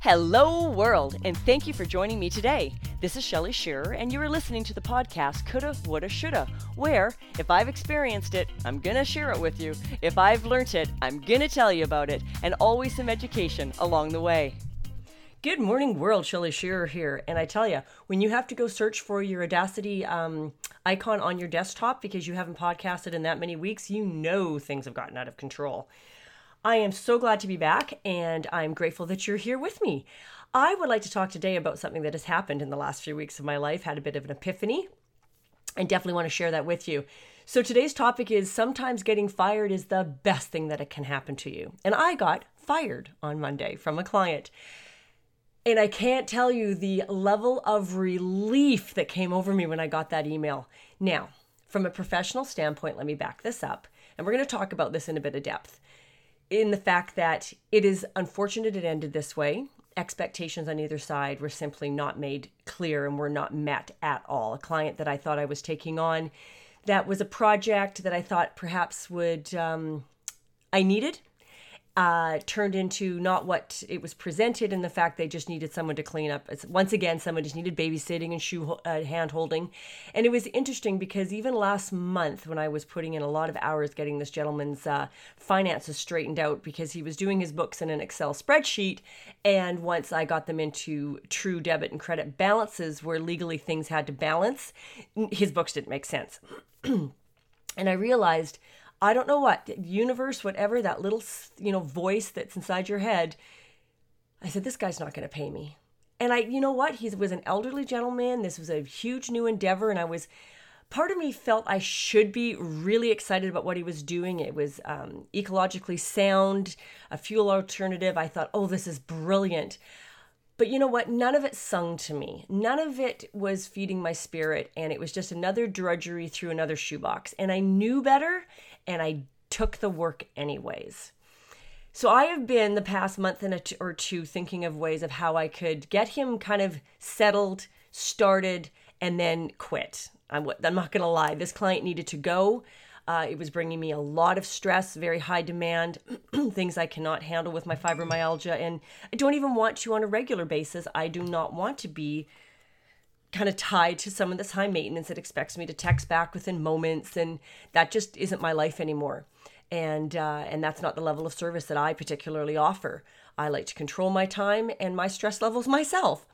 Hello, world, and thank you for joining me today. This is Shelly Shearer, and you are listening to the podcast Coulda, Woulda, Shoulda, where if I've experienced it, I'm gonna share it with you. If I've learnt it, I'm gonna tell you about it, and always some education along the way. Good morning, world. Shelly Shearer here, and I tell you, when you have to go search for your Audacity um, icon on your desktop because you haven't podcasted in that many weeks, you know things have gotten out of control. I am so glad to be back, and I'm grateful that you're here with me. I would like to talk today about something that has happened in the last few weeks of my life, had a bit of an epiphany, and definitely want to share that with you. So, today's topic is sometimes getting fired is the best thing that it can happen to you. And I got fired on Monday from a client. And I can't tell you the level of relief that came over me when I got that email. Now, from a professional standpoint, let me back this up. And we're going to talk about this in a bit of depth in the fact that it is unfortunate it ended this way. Expectations on either side were simply not made clear and were not met at all. A client that I thought I was taking on that was a project that I thought perhaps would um, I needed uh, turned into not what it was presented and the fact they just needed someone to clean up. It's, once again, someone just needed babysitting and shoe uh, hand holding. And it was interesting because even last month, when I was putting in a lot of hours getting this gentleman's uh, finances straightened out because he was doing his books in an Excel spreadsheet. And once I got them into true debit and credit balances where legally things had to balance, his books didn't make sense. and I realized I don't know what, universe, whatever, that little, you know, voice that's inside your head. I said, this guy's not going to pay me. And I, you know what? He was an elderly gentleman. This was a huge new endeavor. And I was, part of me felt I should be really excited about what he was doing. It was um, ecologically sound, a fuel alternative. I thought, oh, this is brilliant. But you know what? None of it sung to me. None of it was feeding my spirit. And it was just another drudgery through another shoebox. And I knew better and I took the work anyways. So I have been the past month and t- or two thinking of ways of how I could get him kind of settled, started, and then quit. I'm, I'm not going to lie. This client needed to go. Uh, it was bringing me a lot of stress, very high demand, things I cannot handle with my fibromyalgia. And I don't even want to on a regular basis. I do not want to be kind of tied to someone that's high maintenance that expects me to text back within moments and that just isn't my life anymore and uh, and that's not the level of service that i particularly offer i like to control my time and my stress levels myself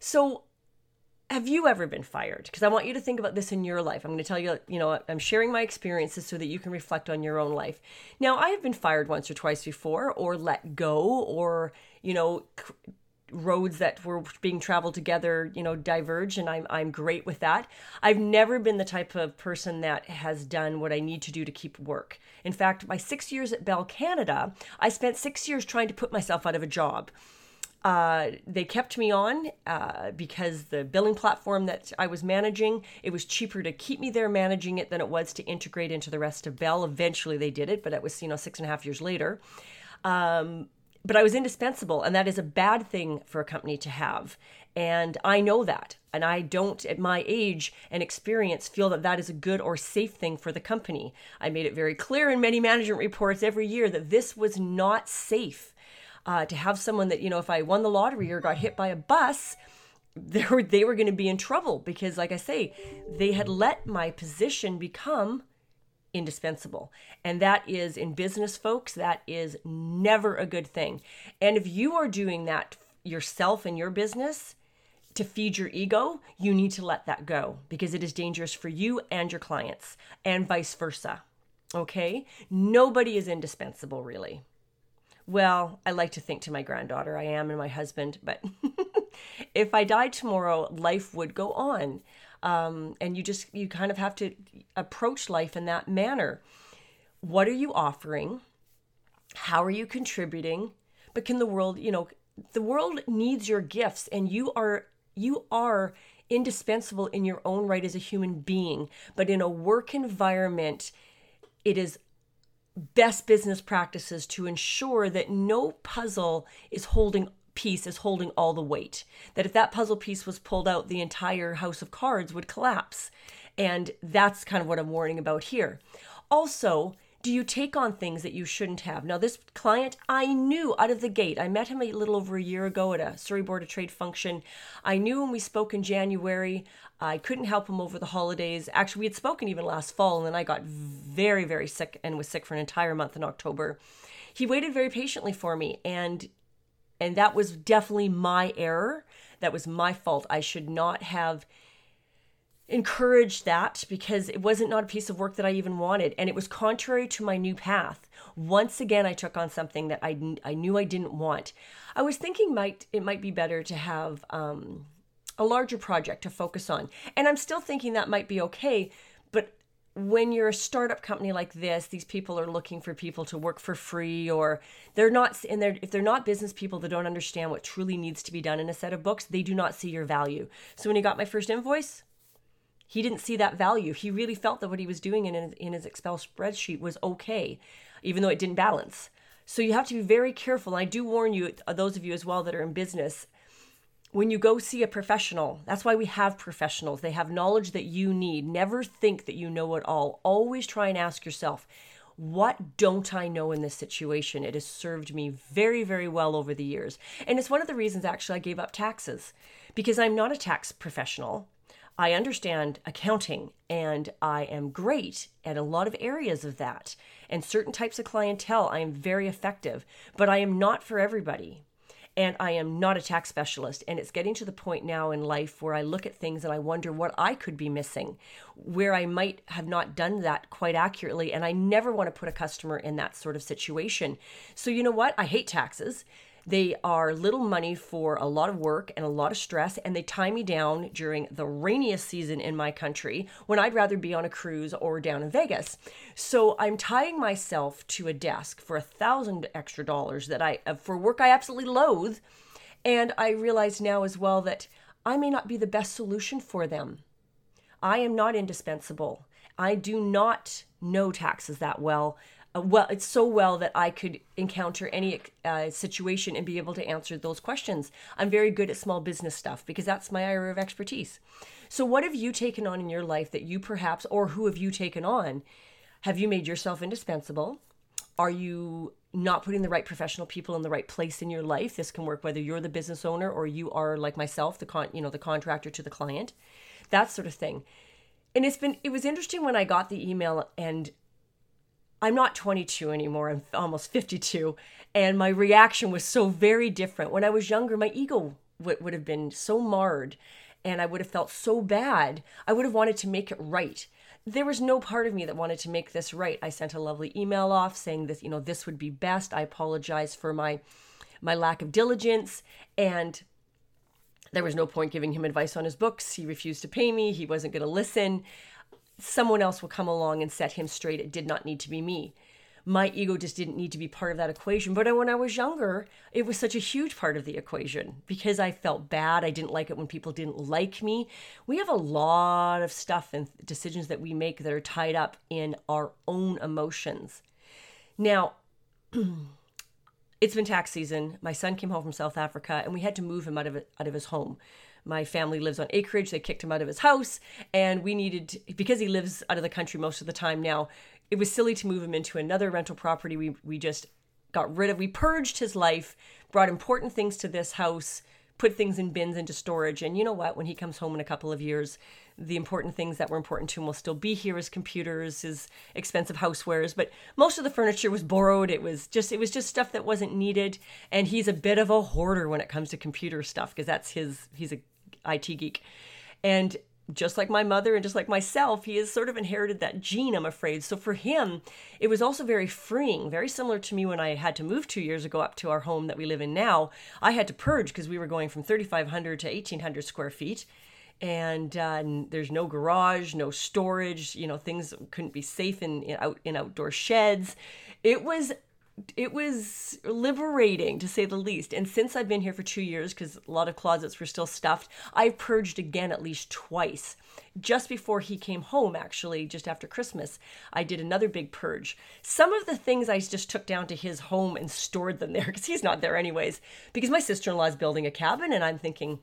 so have you ever been fired because i want you to think about this in your life i'm going to tell you you know i'm sharing my experiences so that you can reflect on your own life now i have been fired once or twice before or let go or you know roads that were being traveled together, you know, diverge, and I'm I'm great with that. I've never been the type of person that has done what I need to do to keep work. In fact, my six years at Bell Canada, I spent six years trying to put myself out of a job. Uh, they kept me on uh, because the billing platform that I was managing, it was cheaper to keep me there managing it than it was to integrate into the rest of Bell. Eventually, they did it, but it was you know six and a half years later. Um, but I was indispensable, and that is a bad thing for a company to have. And I know that. And I don't, at my age and experience, feel that that is a good or safe thing for the company. I made it very clear in many management reports every year that this was not safe. Uh, to have someone that, you know, if I won the lottery or got hit by a bus, they were, they were going to be in trouble because, like I say, they had let my position become indispensable. And that is in business, folks, that is never a good thing. And if you are doing that yourself in your business to feed your ego, you need to let that go because it is dangerous for you and your clients, and vice versa. Okay? Nobody is indispensable, really. Well, I like to think to my granddaughter I am and my husband, but if I died tomorrow, life would go on. Um, and you just you kind of have to approach life in that manner. What are you offering? How are you contributing? But can the world you know the world needs your gifts and you are you are indispensable in your own right as a human being. But in a work environment it is best business practices to ensure that no puzzle is holding piece is holding all the weight. That if that puzzle piece was pulled out, the entire house of cards would collapse. And that's kind of what I'm warning about here. Also, do you take on things that you shouldn't have? Now, this client, I knew out of the gate. I met him a little over a year ago at a Surrey Board of Trade function. I knew when we spoke in January. I couldn't help him over the holidays. Actually, we had spoken even last fall, and then I got very, very sick and was sick for an entire month in October. He waited very patiently for me, and and that was definitely my error. That was my fault. I should not have encouraged that because it wasn't not a piece of work that I even wanted and it was contrary to my new path. Once again I took on something that I, I knew I didn't want. I was thinking might it might be better to have um, a larger project to focus on. And I'm still thinking that might be okay, but when you're a startup company like this, these people are looking for people to work for free, or they're not, and they're, if they're not business people that don't understand what truly needs to be done in a set of books, they do not see your value. So when he got my first invoice, he didn't see that value. He really felt that what he was doing in his, in his Excel spreadsheet was okay, even though it didn't balance. So you have to be very careful. And I do warn you, uh, those of you as well that are in business, when you go see a professional, that's why we have professionals. They have knowledge that you need. Never think that you know it all. Always try and ask yourself, what don't I know in this situation? It has served me very, very well over the years. And it's one of the reasons actually I gave up taxes because I'm not a tax professional. I understand accounting and I am great at a lot of areas of that. And certain types of clientele, I am very effective, but I am not for everybody. And I am not a tax specialist. And it's getting to the point now in life where I look at things and I wonder what I could be missing, where I might have not done that quite accurately. And I never want to put a customer in that sort of situation. So, you know what? I hate taxes. They are little money for a lot of work and a lot of stress, and they tie me down during the rainiest season in my country when I'd rather be on a cruise or down in Vegas. So I'm tying myself to a desk for a thousand extra dollars that I uh, for work I absolutely loathe, and I realize now as well that I may not be the best solution for them. I am not indispensable. I do not know taxes that well well it's so well that i could encounter any uh, situation and be able to answer those questions. I'm very good at small business stuff because that's my area of expertise. So what have you taken on in your life that you perhaps or who have you taken on? Have you made yourself indispensable? Are you not putting the right professional people in the right place in your life? This can work whether you're the business owner or you are like myself the con you know the contractor to the client that sort of thing. And it's been it was interesting when i got the email and I'm not 22 anymore. I'm almost 52. And my reaction was so very different. When I was younger, my ego w- would have been so marred and I would have felt so bad. I would have wanted to make it right. There was no part of me that wanted to make this right. I sent a lovely email off saying this, you know, this would be best. I apologize for my my lack of diligence and there was no point giving him advice on his books. He refused to pay me. He wasn't going to listen someone else will come along and set him straight. It did not need to be me. My ego just didn't need to be part of that equation. But when I was younger, it was such a huge part of the equation because I felt bad. I didn't like it when people didn't like me. We have a lot of stuff and decisions that we make that are tied up in our own emotions. Now, it's been tax season. My son came home from South Africa and we had to move him out of out of his home my family lives on acreage. They kicked him out of his house, and we needed because he lives out of the country most of the time now. It was silly to move him into another rental property. We we just got rid of. We purged his life, brought important things to this house, put things in bins into storage. And you know what? When he comes home in a couple of years, the important things that were important to him will still be here: his computers, his expensive housewares. But most of the furniture was borrowed. It was just it was just stuff that wasn't needed. And he's a bit of a hoarder when it comes to computer stuff because that's his. He's a IT geek. And just like my mother and just like myself, he has sort of inherited that gene, I'm afraid. So for him, it was also very freeing, very similar to me when I had to move two years ago up to our home that we live in now. I had to purge because we were going from 3,500 to 1,800 square feet. And, uh, there's no garage, no storage. You know, things couldn't be safe in, in out in outdoor sheds. It was it was liberating to say the least. And since I've been here for two years, because a lot of closets were still stuffed, I've purged again at least twice. Just before he came home, actually, just after Christmas, I did another big purge. Some of the things I just took down to his home and stored them there because he's not there anyways. Because my sister in law is building a cabin, and I'm thinking,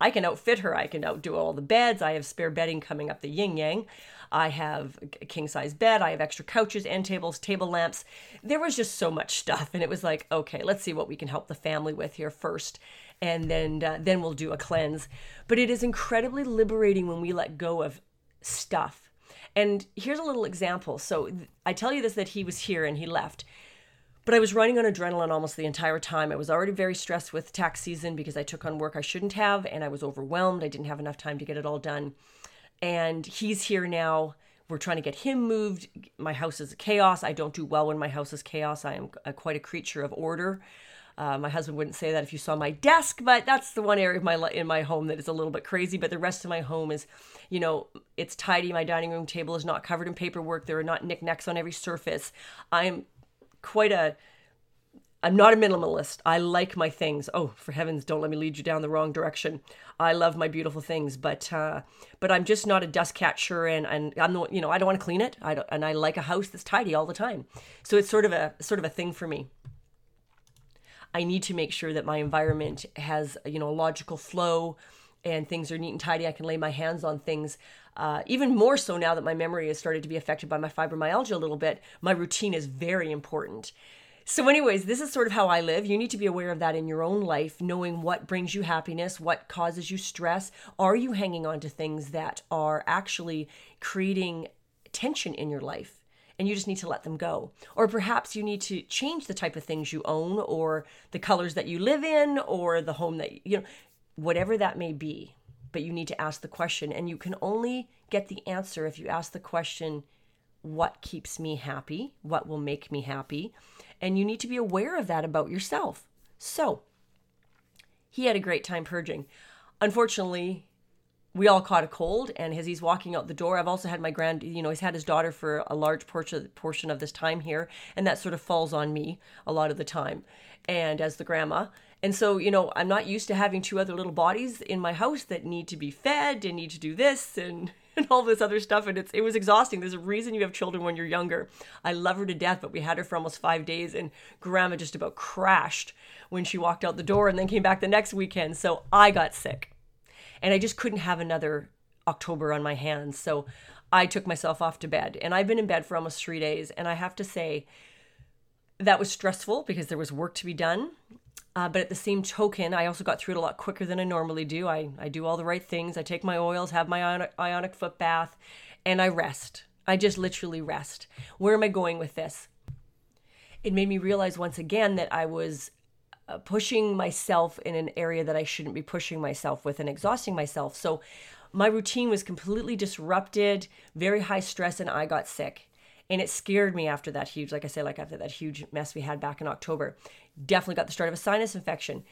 I can outfit her. I can outdo all the beds. I have spare bedding coming up the yin yang. I have a king size bed. I have extra couches, and tables, table lamps. There was just so much stuff. And it was like, okay, let's see what we can help the family with here first. And then, uh, then we'll do a cleanse. But it is incredibly liberating when we let go of stuff. And here's a little example. So I tell you this that he was here and he left. But I was running on adrenaline almost the entire time. I was already very stressed with tax season because I took on work I shouldn't have and I was overwhelmed. I didn't have enough time to get it all done. And he's here now. We're trying to get him moved. My house is chaos. I don't do well when my house is chaos. I am a, quite a creature of order. Uh, my husband wouldn't say that if you saw my desk, but that's the one area of my in my home that is a little bit crazy. But the rest of my home is, you know, it's tidy. My dining room table is not covered in paperwork. There are not knickknacks on every surface. I am quite a I'm not a minimalist. I like my things. Oh, for heavens, don't let me lead you down the wrong direction. I love my beautiful things, but uh, but I'm just not a dust catcher, and and I'm not, you know I don't want to clean it. I don't, and I like a house that's tidy all the time. So it's sort of a sort of a thing for me. I need to make sure that my environment has you know a logical flow, and things are neat and tidy. I can lay my hands on things. Uh, even more so now that my memory has started to be affected by my fibromyalgia a little bit, my routine is very important. So, anyways, this is sort of how I live. You need to be aware of that in your own life, knowing what brings you happiness, what causes you stress. Are you hanging on to things that are actually creating tension in your life? And you just need to let them go. Or perhaps you need to change the type of things you own, or the colors that you live in, or the home that, you know, whatever that may be. But you need to ask the question. And you can only get the answer if you ask the question, What keeps me happy? What will make me happy? And you need to be aware of that about yourself. So, he had a great time purging. Unfortunately, we all caught a cold and as he's walking out the door i've also had my grand you know he's had his daughter for a large portion of this time here and that sort of falls on me a lot of the time and as the grandma and so you know i'm not used to having two other little bodies in my house that need to be fed and need to do this and and all this other stuff. And it's it was exhausting. There's a reason you have children when you're younger. I love her to death, but we had her for almost five days, and grandma just about crashed when she walked out the door and then came back the next weekend. So I got sick. And I just couldn't have another October on my hands. So I took myself off to bed. And I've been in bed for almost three days. And I have to say, that was stressful because there was work to be done. Uh, but at the same token, I also got through it a lot quicker than I normally do. I, I do all the right things. I take my oils, have my ionic, foot bath, and I rest. I just literally rest. Where am I going with this? It made me realize once again that I was uh, pushing myself in an area that I shouldn't be pushing myself with and exhausting myself. So my routine was completely disrupted, very high stress, and I got sick and it scared me after that huge like i say like after that huge mess we had back in october. Definitely got the start of a sinus infection.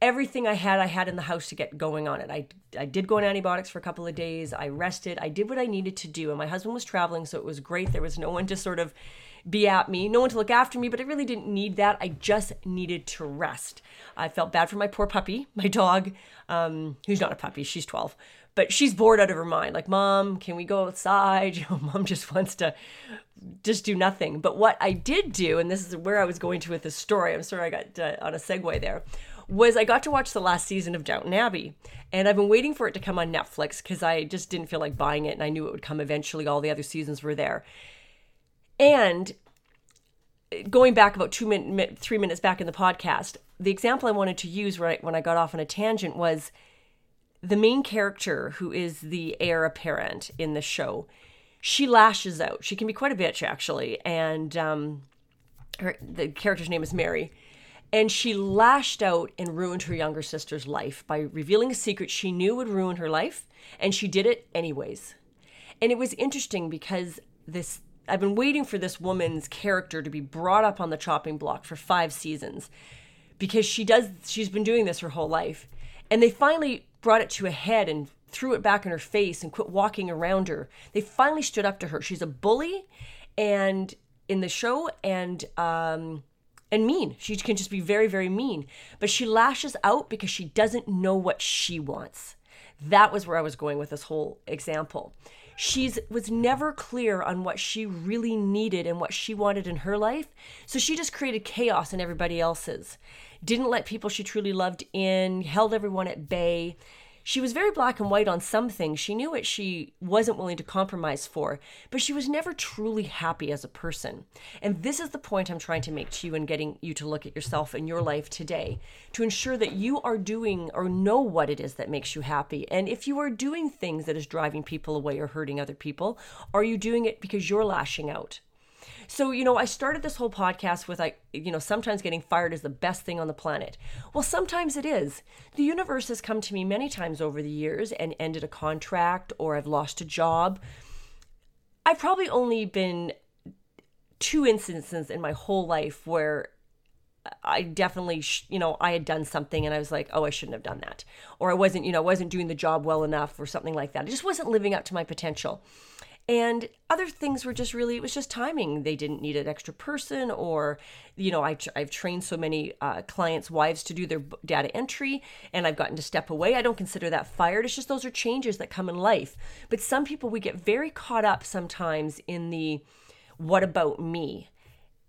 Everything i had i had in the house to get going on it. I, I did go on antibiotics for a couple of days. I rested. I did what i needed to do. And my husband was traveling so it was great. There was no one to sort of be at me no one to look after me but i really didn't need that. I just needed to rest. I felt bad for my poor puppy my dog um, who's not a puppy she's 12 but she's bored out of her mind. Like, mom, can we go outside? You know, mom just wants to just do nothing. But what I did do, and this is where I was going to with this story, I'm sorry I got uh, on a segue there, was I got to watch the last season of Downton Abbey. And I've been waiting for it to come on Netflix because I just didn't feel like buying it and I knew it would come eventually. All the other seasons were there. And going back about two minutes, three minutes back in the podcast, the example I wanted to use right when I got off on a tangent was the main character, who is the heir apparent in the show, she lashes out. She can be quite a bitch, actually. And um, her, the character's name is Mary. And she lashed out and ruined her younger sister's life by revealing a secret she knew would ruin her life. And she did it anyways. And it was interesting because this I've been waiting for this woman's character to be brought up on the chopping block for five seasons because she does she's been doing this her whole life. And they finally brought it to a head and threw it back in her face and quit walking around her. They finally stood up to her. She's a bully and in the show and um and mean. She can just be very very mean. But she lashes out because she doesn't know what she wants. That was where I was going with this whole example. She's was never clear on what she really needed and what she wanted in her life. So she just created chaos in everybody else's didn't let people she truly loved in, held everyone at bay. She was very black and white on some things. She knew what she wasn't willing to compromise for, but she was never truly happy as a person. And this is the point I'm trying to make to you and getting you to look at yourself and your life today to ensure that you are doing or know what it is that makes you happy. And if you are doing things that is driving people away or hurting other people, are you doing it because you're lashing out? So, you know, I started this whole podcast with like, you know, sometimes getting fired is the best thing on the planet. Well, sometimes it is. The universe has come to me many times over the years and ended a contract or I've lost a job. I've probably only been two instances in my whole life where I definitely, sh- you know, I had done something and I was like, oh, I shouldn't have done that. Or I wasn't, you know, I wasn't doing the job well enough or something like that. I just wasn't living up to my potential. And other things were just really, it was just timing. They didn't need an extra person, or, you know, I, I've trained so many uh, clients' wives to do their data entry, and I've gotten to step away. I don't consider that fired. It's just those are changes that come in life. But some people, we get very caught up sometimes in the what about me?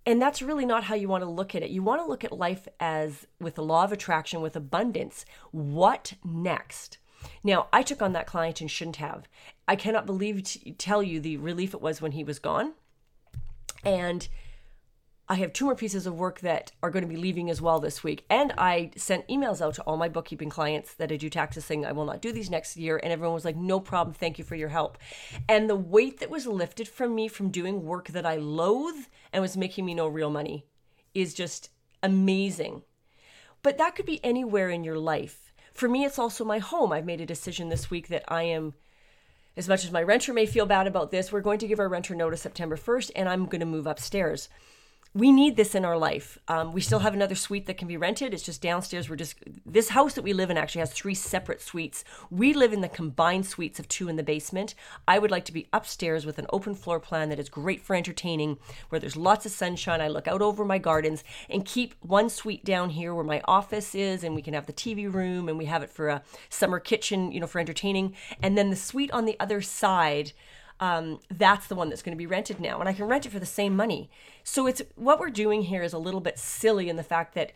And that's really not how you want to look at it. You want to look at life as with the law of attraction, with abundance. What next? Now, I took on that client and shouldn't have. I cannot believe to tell you the relief it was when he was gone. And I have two more pieces of work that are going to be leaving as well this week. And I sent emails out to all my bookkeeping clients that I do taxes saying I will not do these next year. And everyone was like, no problem. Thank you for your help. And the weight that was lifted from me from doing work that I loathe and was making me no real money is just amazing. But that could be anywhere in your life. For me, it's also my home. I've made a decision this week that I am as much as my renter may feel bad about this, we're going to give our renter notice September 1st and I'm going to move upstairs we need this in our life. Um, we still have another suite that can be rented. It's just downstairs. We're just this house that we live in actually has three separate suites. We live in the combined suites of two in the basement. I would like to be upstairs with an open floor plan that is great for entertaining, where there's lots of sunshine. I look out over my gardens and keep one suite down here where my office is, and we can have the TV room and we have it for a summer kitchen, you know, for entertaining. And then the suite on the other side um, that's the one that's going to be rented now and i can rent it for the same money so it's what we're doing here is a little bit silly in the fact that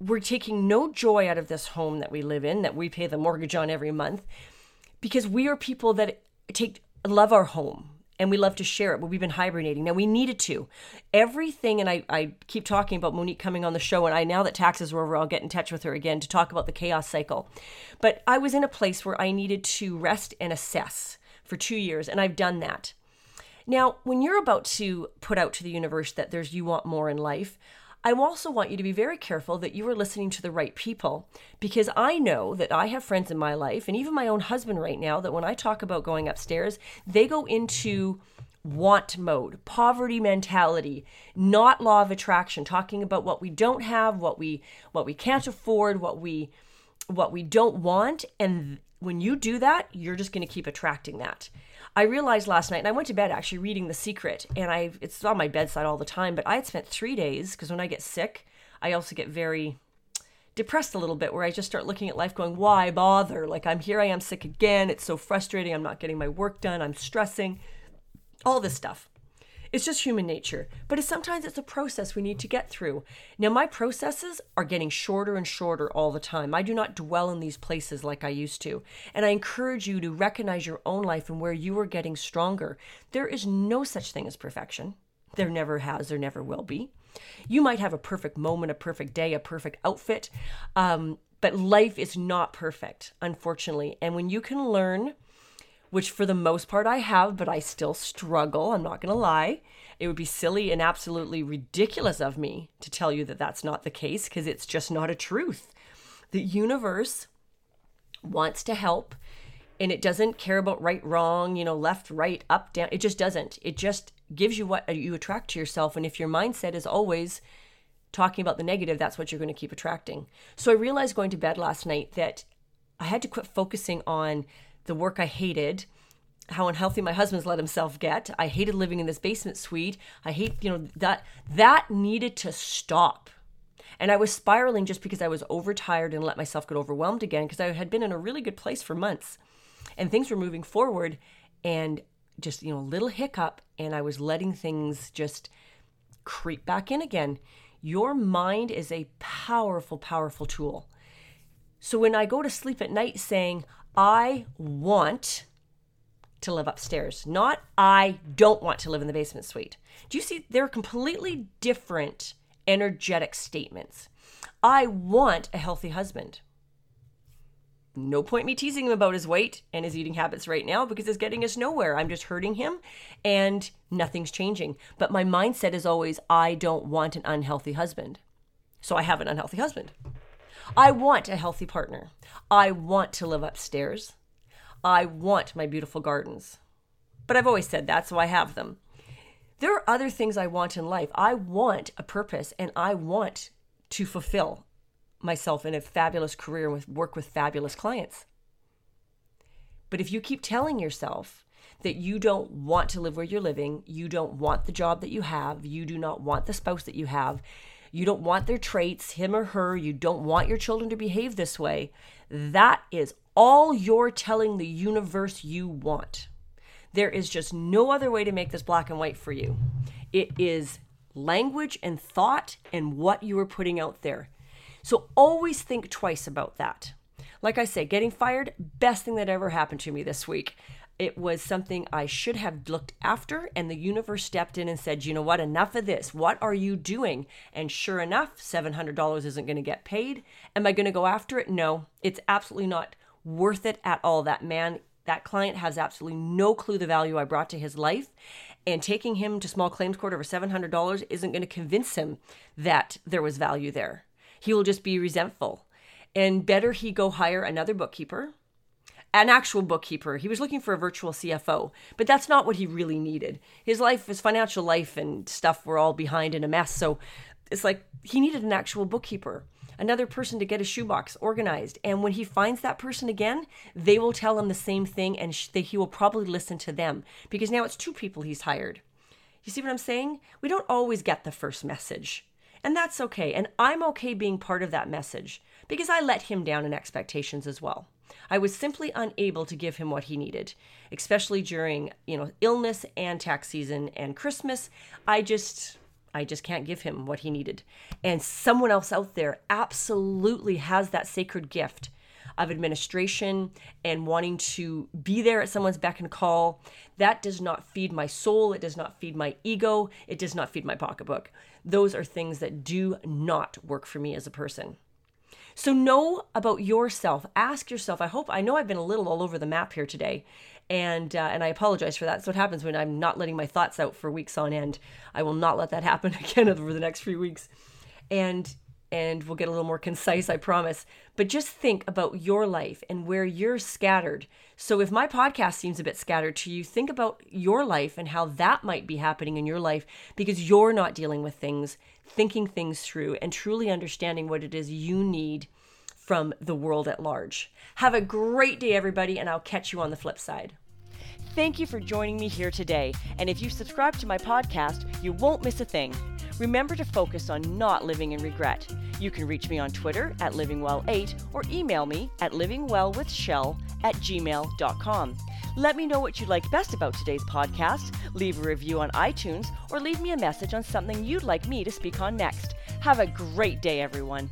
we're taking no joy out of this home that we live in that we pay the mortgage on every month because we are people that take love our home and we love to share it, but we've been hibernating. Now we needed to. Everything, and I, I keep talking about Monique coming on the show, and I now that taxes are over, I'll get in touch with her again to talk about the chaos cycle. But I was in a place where I needed to rest and assess for two years, and I've done that. Now, when you're about to put out to the universe that there's you want more in life, I also want you to be very careful that you are listening to the right people because I know that I have friends in my life and even my own husband right now that when I talk about going upstairs, they go into want mode, poverty mentality, not law of attraction, talking about what we don't have, what we what we can't afford, what we what we don't want and when you do that, you're just going to keep attracting that. I realized last night, and I went to bed actually reading The Secret, and I it's on my bedside all the time. But I had spent three days because when I get sick, I also get very depressed a little bit, where I just start looking at life, going, "Why bother? Like I'm here, I am sick again. It's so frustrating. I'm not getting my work done. I'm stressing, all this stuff." It's just human nature. But it's, sometimes it's a process we need to get through. Now, my processes are getting shorter and shorter all the time. I do not dwell in these places like I used to. And I encourage you to recognize your own life and where you are getting stronger. There is no such thing as perfection. There never has, there never will be. You might have a perfect moment, a perfect day, a perfect outfit, um, but life is not perfect, unfortunately. And when you can learn which for the most part I have, but I still struggle. I'm not going to lie. It would be silly and absolutely ridiculous of me to tell you that that's not the case because it's just not a truth. The universe wants to help and it doesn't care about right, wrong, you know, left, right, up, down. It just doesn't. It just gives you what you attract to yourself. And if your mindset is always talking about the negative, that's what you're going to keep attracting. So I realized going to bed last night that I had to quit focusing on the work I hated, how unhealthy my husband's let himself get. I hated living in this basement suite. I hate, you know, that that needed to stop. And I was spiraling just because I was overtired and let myself get overwhelmed again because I had been in a really good place for months. And things were moving forward and just, you know, a little hiccup and I was letting things just creep back in again. Your mind is a powerful, powerful tool. So when I go to sleep at night saying, I want to live upstairs, not I don't want to live in the basement suite. Do you see? They're completely different energetic statements. I want a healthy husband. No point me teasing him about his weight and his eating habits right now because it's getting us nowhere. I'm just hurting him and nothing's changing. But my mindset is always I don't want an unhealthy husband. So I have an unhealthy husband. I want a healthy partner. I want to live upstairs. I want my beautiful gardens. But I've always said that, so I have them. There are other things I want in life. I want a purpose and I want to fulfill myself in a fabulous career and work with fabulous clients. But if you keep telling yourself that you don't want to live where you're living, you don't want the job that you have, you do not want the spouse that you have, you don't want their traits, him or her, you don't want your children to behave this way, that is all you're telling the universe you want. There is just no other way to make this black and white for you. It is language and thought and what you are putting out there. So always think twice about that. Like I say, getting fired, best thing that ever happened to me this week. It was something I should have looked after, and the universe stepped in and said, You know what? Enough of this. What are you doing? And sure enough, $700 isn't going to get paid. Am I going to go after it? No, it's absolutely not worth it at all. That man that client has absolutely no clue the value I brought to his life. And taking him to small claims court over $700 isn't going to convince him that there was value there. He will just be resentful. And better he go hire another bookkeeper, an actual bookkeeper. He was looking for a virtual CFO, but that's not what he really needed. His life, his financial life and stuff were all behind in a mess. So it's like he needed an actual bookkeeper another person to get a shoebox organized. And when he finds that person again, they will tell him the same thing and sh- he will probably listen to them because now it's two people he's hired. You see what I'm saying? We don't always get the first message. And that's okay. And I'm okay being part of that message because I let him down in expectations as well. I was simply unable to give him what he needed, especially during, you know, illness and tax season and Christmas. I just I just can't give him what he needed. And someone else out there absolutely has that sacred gift of administration and wanting to be there at someone's beck and call. That does not feed my soul. It does not feed my ego. It does not feed my pocketbook. Those are things that do not work for me as a person. So know about yourself. Ask yourself. I hope I know I've been a little all over the map here today, and uh, and I apologize for that. That's what happens when I'm not letting my thoughts out for weeks on end. I will not let that happen again over the next few weeks, and and we'll get a little more concise, I promise. But just think about your life and where you're scattered. So if my podcast seems a bit scattered to you, think about your life and how that might be happening in your life because you're not dealing with things, thinking things through, and truly understanding what it is you need from the world at large. Have a great day, everybody, and I'll catch you on the flip side. Thank you for joining me here today. And if you subscribe to my podcast, you won't miss a thing. Remember to focus on not living in regret. You can reach me on Twitter at livingwell8 or email me at livingwellwithshell at gmail.com. Let me know what you liked best about today's podcast, leave a review on iTunes, or leave me a message on something you'd like me to speak on next. Have a great day, everyone.